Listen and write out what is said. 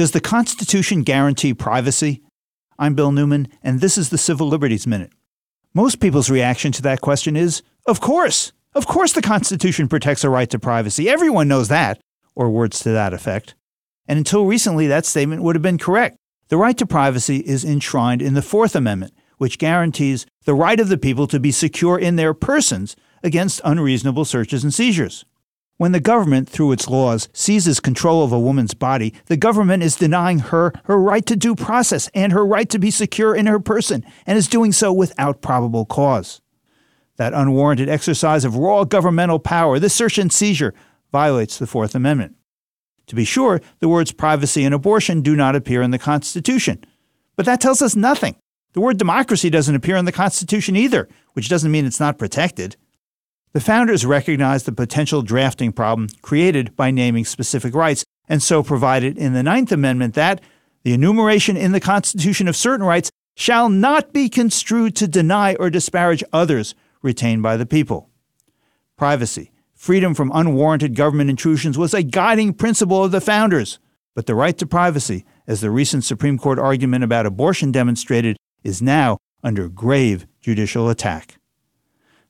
Does the Constitution guarantee privacy? I'm Bill Newman, and this is the Civil Liberties Minute. Most people's reaction to that question is, of course. Of course, the Constitution protects a right to privacy. Everyone knows that, or words to that effect. And until recently, that statement would have been correct. The right to privacy is enshrined in the Fourth Amendment, which guarantees the right of the people to be secure in their persons against unreasonable searches and seizures. When the government, through its laws, seizes control of a woman's body, the government is denying her her right to due process and her right to be secure in her person, and is doing so without probable cause. That unwarranted exercise of raw governmental power, this search and seizure, violates the Fourth Amendment. To be sure, the words privacy and abortion do not appear in the Constitution. But that tells us nothing. The word democracy doesn't appear in the Constitution either, which doesn't mean it's not protected. The founders recognized the potential drafting problem created by naming specific rights, and so provided in the Ninth Amendment that the enumeration in the Constitution of certain rights shall not be construed to deny or disparage others retained by the people. Privacy, freedom from unwarranted government intrusions was a guiding principle of the founders, but the right to privacy, as the recent Supreme Court argument about abortion demonstrated, is now under grave judicial attack.